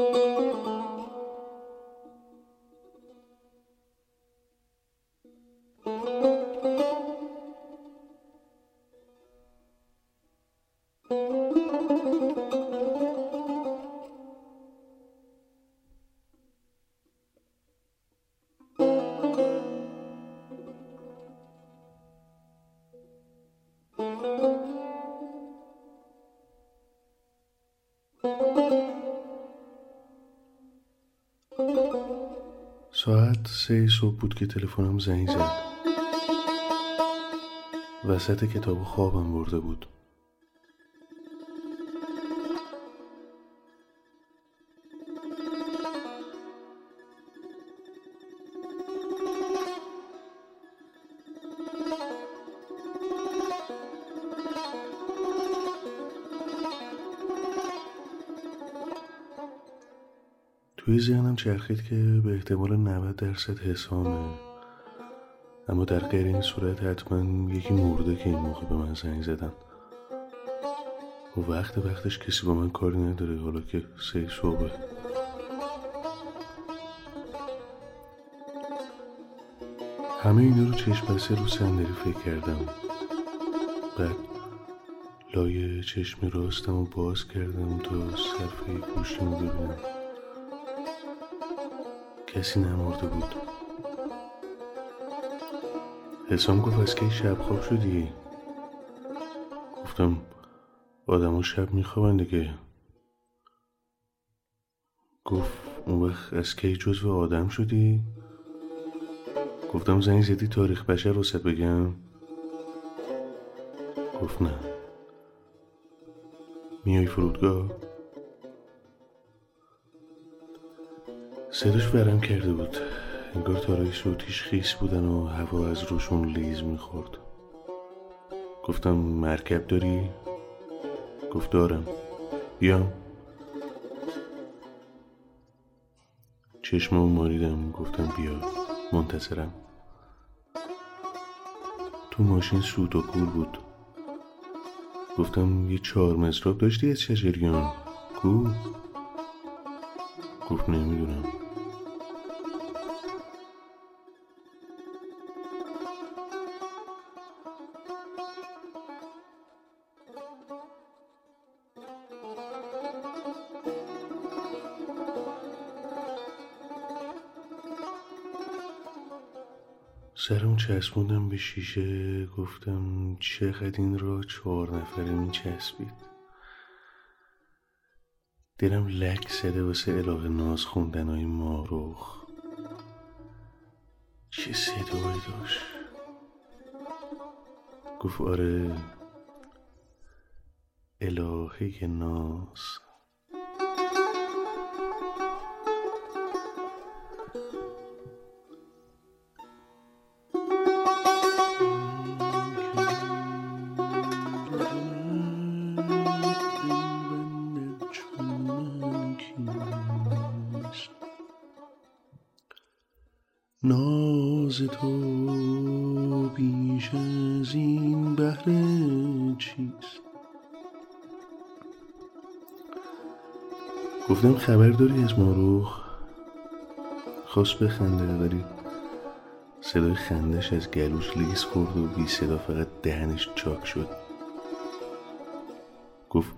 Música ساعت سه صبح بود که تلفنم زنگ زد. وسط کتاب خوابم برده بود. توی ذهنم چرخید که به احتمال 90 درصد حسامه. اما در غیر این صورت حتما یکی مرده که این موقع به من زنگ زدن. و وقت وقتش کسی با من کاری نداره حالا که سه صبح. همه اینا رو چشم بسته رو صندلی فکر کردم. بعد لایه چشم راستم رو باز کردم تا صفحه گوشتم ببینم. کسی نمرده بود. حسام گفت از که شب خواب شدی؟ گفتم آدم شب میخوابن دیگه. گفت اون وقت از کی جزو آدم شدی؟ گفتم زنگ زدی تاریخ بشر رو بگم؟ گفت نه. میای فرودگاه؟ صداش ورم کرده بود. انگار تارای صوتیش خیس بودن و هوا از روشون لیز می‌خورد. گفتم مرکب داری؟ گفت دارم بیام چشممو ماریدم گفتم بیا. منتظرم. تو ماشین سوت و کول بود. گفتم یه چهار مصراب داشتی از شجریان. کو؟ گفت نمی‌دونم. چسبوندم به شیشه گفتم چقدر این را چهار نفره می چسبید. دلم لک زده واسه اله ناز خوندن های ماروخ. چه صدایی داشت؟ گفت آره الهه ناز. ناز تو بیش از این بهره چیست؟ گفتم خبر داری از ماروخ؟ خواست بخنده ولی صدای خندش از گلوش لیز خورد و بی صدا فقط دهنش چاک شد. گفت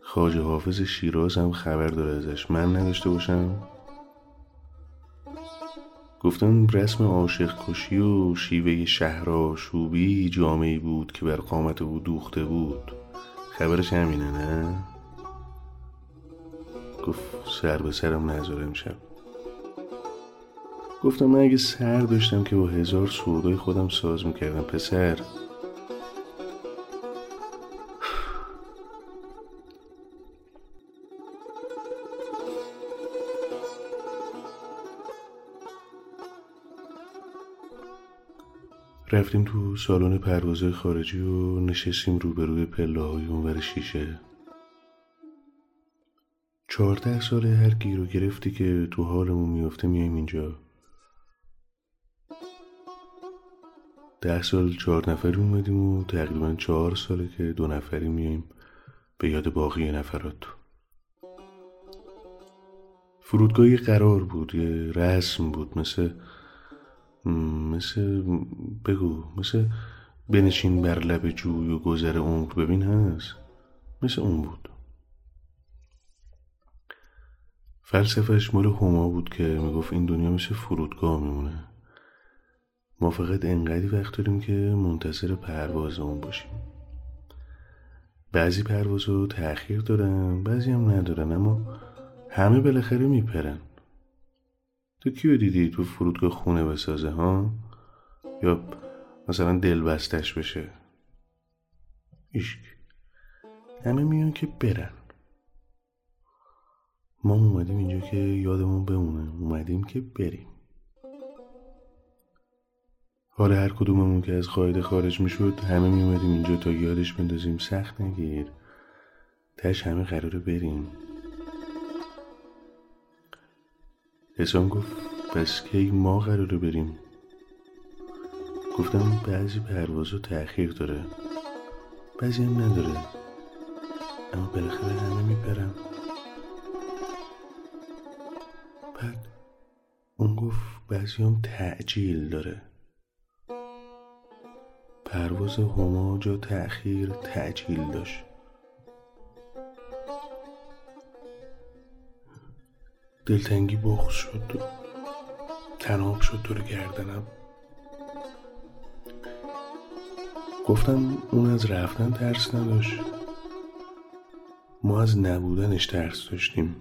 خاجه حافظ شیراز هم خبر داره ازش. من نداشته باشم؟ گفتم رسم عاشق کشی و شیوه شهر شوبی جامعی بود که بر قامت او دوخته بود خبرش همینه نه؟ گفت سر به سرم نذاره امشب گفتم من اگه سر داشتم که با هزار سودای خودم ساز می‌کردم پسر رفتیم تو سالن پروازه خارجی و نشستیم روبروی پله های اونور شیشه. چهارده سال هر گیر و گرفتی که تو حالمون میافته میایم اینجا. ده سال چهار نفری اومدیم و تقریبا چهار ساله که دو نفری میایم به یاد باقی نفرات. فرودگاه یه قرار بود یه رسم بود مثل مثل بگو مثل بنشین بر لب جوی و گذر عمر. ببین هست مثل اون بود. فلسفهش مال هما بود که می‌گفت این دنیا مثل فرودگاه میمونه. ما فقط انقدری وقت داریم که منتظر پرواز اون باشیم. بعضی پرواز رو تأخیر دارن بعضی هم ندارن اما همه بالاخره میپرن. تو کیو دیدی تو فرودگاه خونه بسازه ها؟ یا مثلا دل بستش بشه؟ ایشک همه میان که برن. ما اومدیم اینجا که یادمون بمونه. اومدیم که بریم. حالا هر کدوممون که از قاعده خارج می‌شد همه میومدیم اینجا تا یادش بندازیم. سخت نگیر. تش همه قراره بریم. حسام گفت پس کی ما قراره بریم. گفتم بعضی پروازو تأخیر داره. بعضی هم نداره. اما بالاخره همه میپرن. بعد اون گفت بعضی هم تعجیل داره. پرواز هما جا تأخیر تعجیل داشت. دلتنگی بخش شد تناب شد دور گردنم. گفتم اون از رفتن ترس نداشت. ما از نبودنش ترس داشتیم.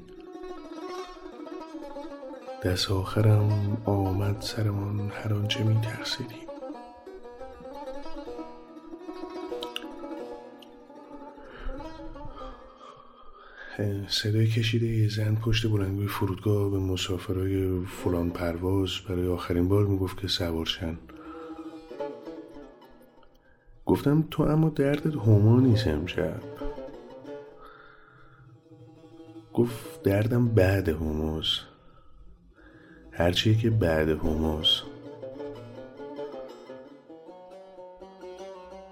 دست آخرم آمد سرمان هر آنچه می ترسیدیم صدای کشیده یه زن پشت بلنگوی فرودگاه به مسافرای فلان پرواز برای آخرین بار می‌گفت که سوارشن. گفتم تو اما دردت هما نیست امشب. گفت دردم بعد هماست هرچیه که بعد هماست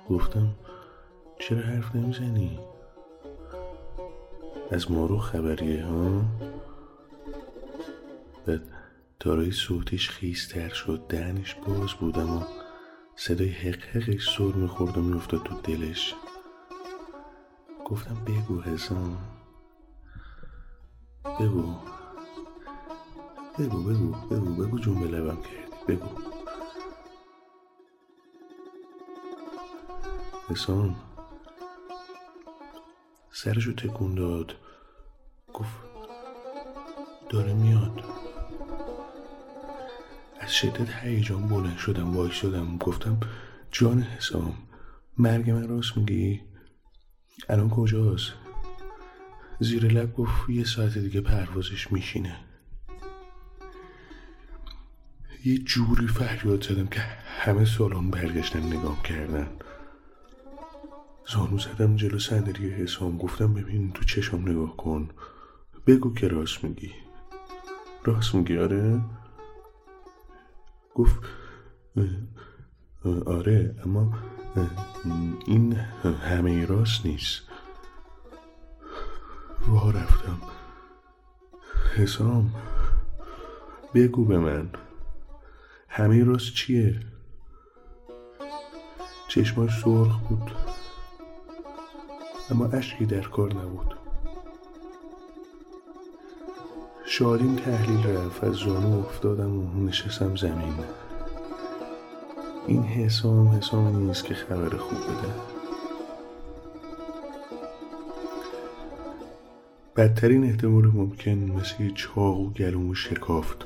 گفتم چرا حرف نمی‌زنی؟ از مارو خبریه ها بعد تارای صوتش خیستر شد. دهنش باز بود اما صدای حق حقش سر می‌خورد و میافتاد تو دلش. گفتم بگو حسام. بگو. بگو بگو بگو بگو جون به لبم کردی. بگو. حسام. سرشو تکون داد. گفت داره میاد. از شدت هیجان بلند شدم وای شدم گفتم جان حسام مرگ من راست میگی؟ الان کجاست؟ زیر لب گفت یه ساعت دیگه پروازش میشینه. یه جوری فریاد زدم که همه سالن برگشتن نگام کردن. زانو زدم جلو صندلی حسام. گفتم ببین تو چشم نگاه کن. بگو که راست میگی. راست میگی؟ آره. گفت آره اما این همه راست نیست. وا رفتم. حسام بگو به من. همه راست چیه؟ چشماش سرخ بود. اما اشکی در کار نبود. شادین تحلیل رفت. از زانو افتادم و نشستم زمین. این حسام حسام نیست که خبر خوب بده. بدترین احتمال ممکن مثل چاقو گلومو شکافت.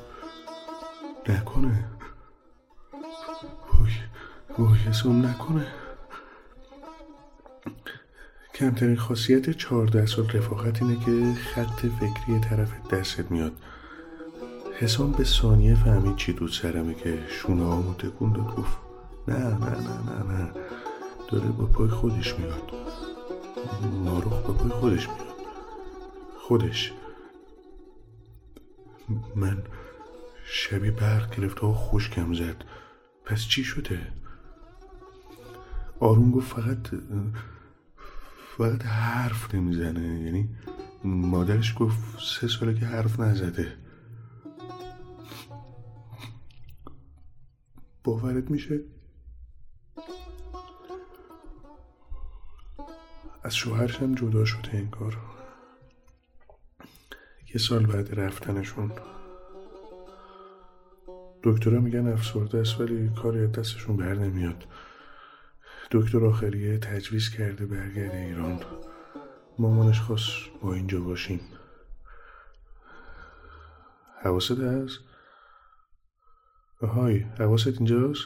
نکنه. وای وای حسام نکنه. کمترین خاصیت چهارده سال رفاقت اینه که خط فکری طرف دستت میاد. حسام به ثانیه فهمید چی دود سرمه که شونه ها تکون داد. گفت نه نه نه نه نه. داره با پای خودش میاد. ناروخ با پای خودش میاد. خودش. من شبی برق گرفت و خوشکم زد. پس چی شده؟ آروم گفت فقط فقط حرف نمی‌زنه. یعنی مادرش گفت سه ساله که حرف نزده. باورت میشه؟ از شوهرش هم جدا شده این کار. یه سال بعد رفتنشون. دکترها میگن افسرده است ولی کاری دستشون بر نمیاد. دکتر آخریه تجویز کرده برگرده ایران مامانش خواست با اینجا باشیم حواست هست؟ های حواست اینجاست؟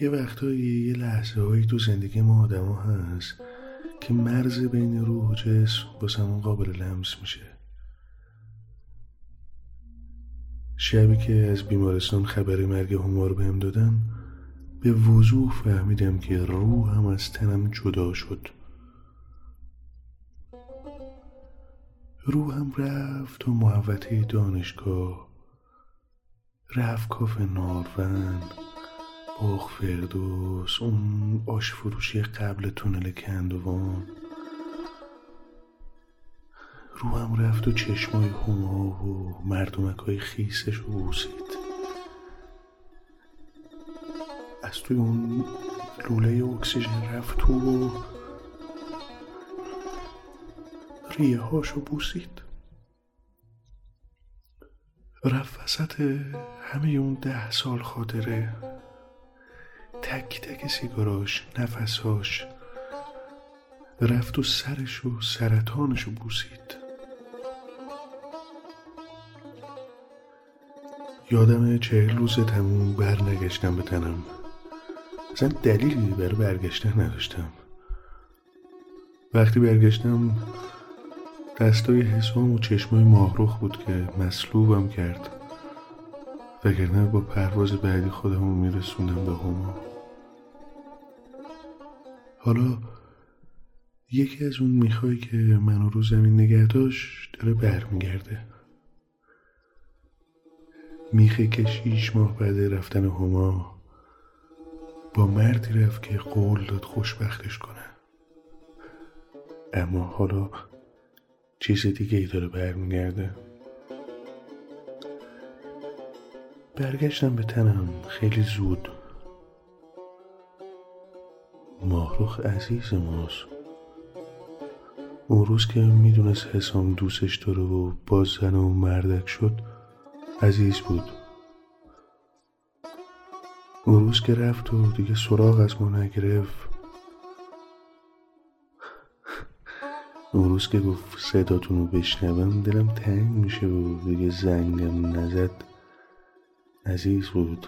یه وقتایی یه لحظه هایی تو زندگی ما آدم هست که مرز بین روح و جسم باسمون قابل لمس میشه شبی که از بیمارستان خبر مرگ هما بهم دادن به وضوح فهمیدم که روحم از تنم جدا شد. روحم رفت و محوطه دانشگاه رفت کاف نارون باغ فردوس اون آش فروشی قبل تونل کندوان. روحم رفت و چشمای هما و مردمک های خیسش رو بوسید. از توی اون لوله اکسیژن رفت تو و ریه هاشو بوسید. رفت وسط همه اون ده سال خاطره. تک تک سیگاراش نفسهاش رفت و سرش و سرطانش رو بوسید. یادم چهل روز تموم برنگشتم به تنم. اصلا دلیلی برای برگشتن نداشتم. وقتی برگشتم دستای حسام و چشمای ماهروخ بود که مصلوبم کرد. وگرنه با پرواز بعدی خودم رو میرسوندم به هما. حالا یکی از اون میخوایی که منو رو زمین نگه داشت داره برمیگرده. میخه که شیش ماه بعد رفتن هما با مردی رفت که قول داد خوشبختش کنه. اما حالا چیز دیگه ای داره برمیگرده. برگشتم به تنم. خیلی زود. ماهروخ عزیز ماست. اون روز که می‌دونست حسام دوستش داره و باز زن و مردک شد عزیز بود. اون روز که رفت و دیگه سراغ از ما نگرفت. اون روز که گفت صداتون رو بشنوم دلم تنگ میشه و دیگه زنگم نزد. عزیز بود.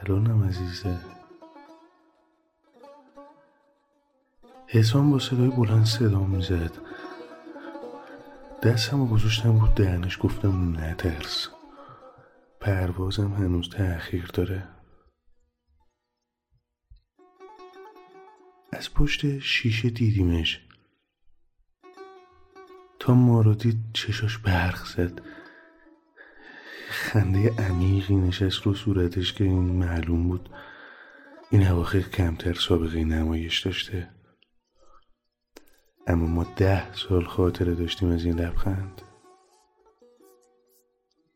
الانم عزیزه. حسام با صدای بلند صدا می‌زد. دستم رو گذاشتم بود دهنش گفتم نترس پروازم هنوز تأخیر داره. از پشت شیشه دیدیمش. تا ما رو دید چشاش برق زد. خنده عمیقی نشست رو صورتش که این معلوم بود. این اواخر کمتر سابقه نمایش داشته. اما ما ده سال خاطره داشتیم از این لبخند.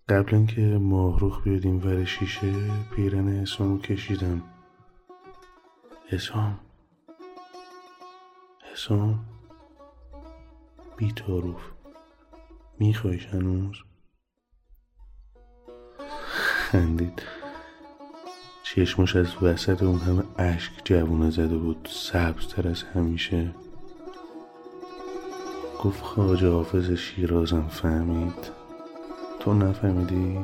قبل اینکه ماهروخ بیادیم ور شیشه پیرن حسامو کشیدم. حسام حسام بی تاروف میخوایش هنوز؟ خندید. چشمش از وسط اون همه اشک جوونه زده بود. سبزتر از همیشه. گفت خواجه حافظ شیرازم فهمید. تو نفهمیدی؟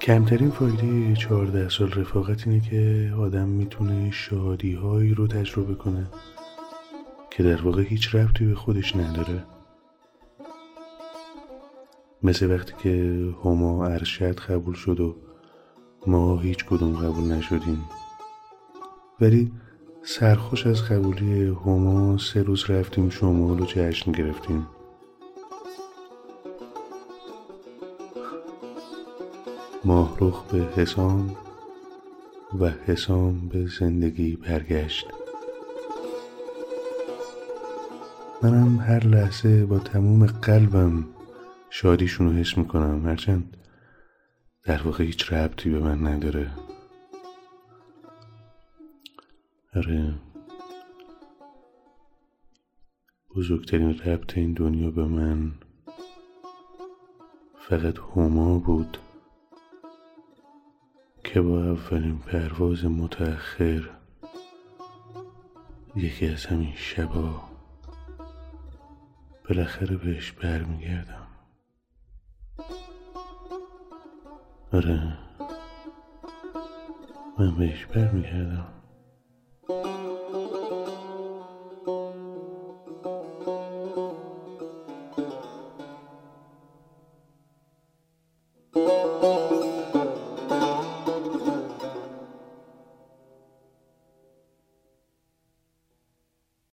کمترین فایده چهارده سال رفاقت اینه که آدم می‌تونه شادی هایی رو تجربه کنه که در واقع هیچ ربطی به خودش نداره. مثل وقتی که هما ارشد قبول شد و ما هیچ کدوم قبول نشدیم. ولی سرخوش از قبولی هما سه روز رفتیم شمال و جشن گرفتیم. ماهروخ به حسام و حسام به زندگی برگشت. منم هر لحظه با تموم قلبم شادیشون رو حس می‌کنم. هرچند در واقع هیچ ربطی به من نداره. آره. بزرگترین ربط این دنیا به من فقط هما بود که با اولین پرواز متأخر یکی از همین شبا بالاخره بهش برمیگردم. آره. من بهش برمیگردم.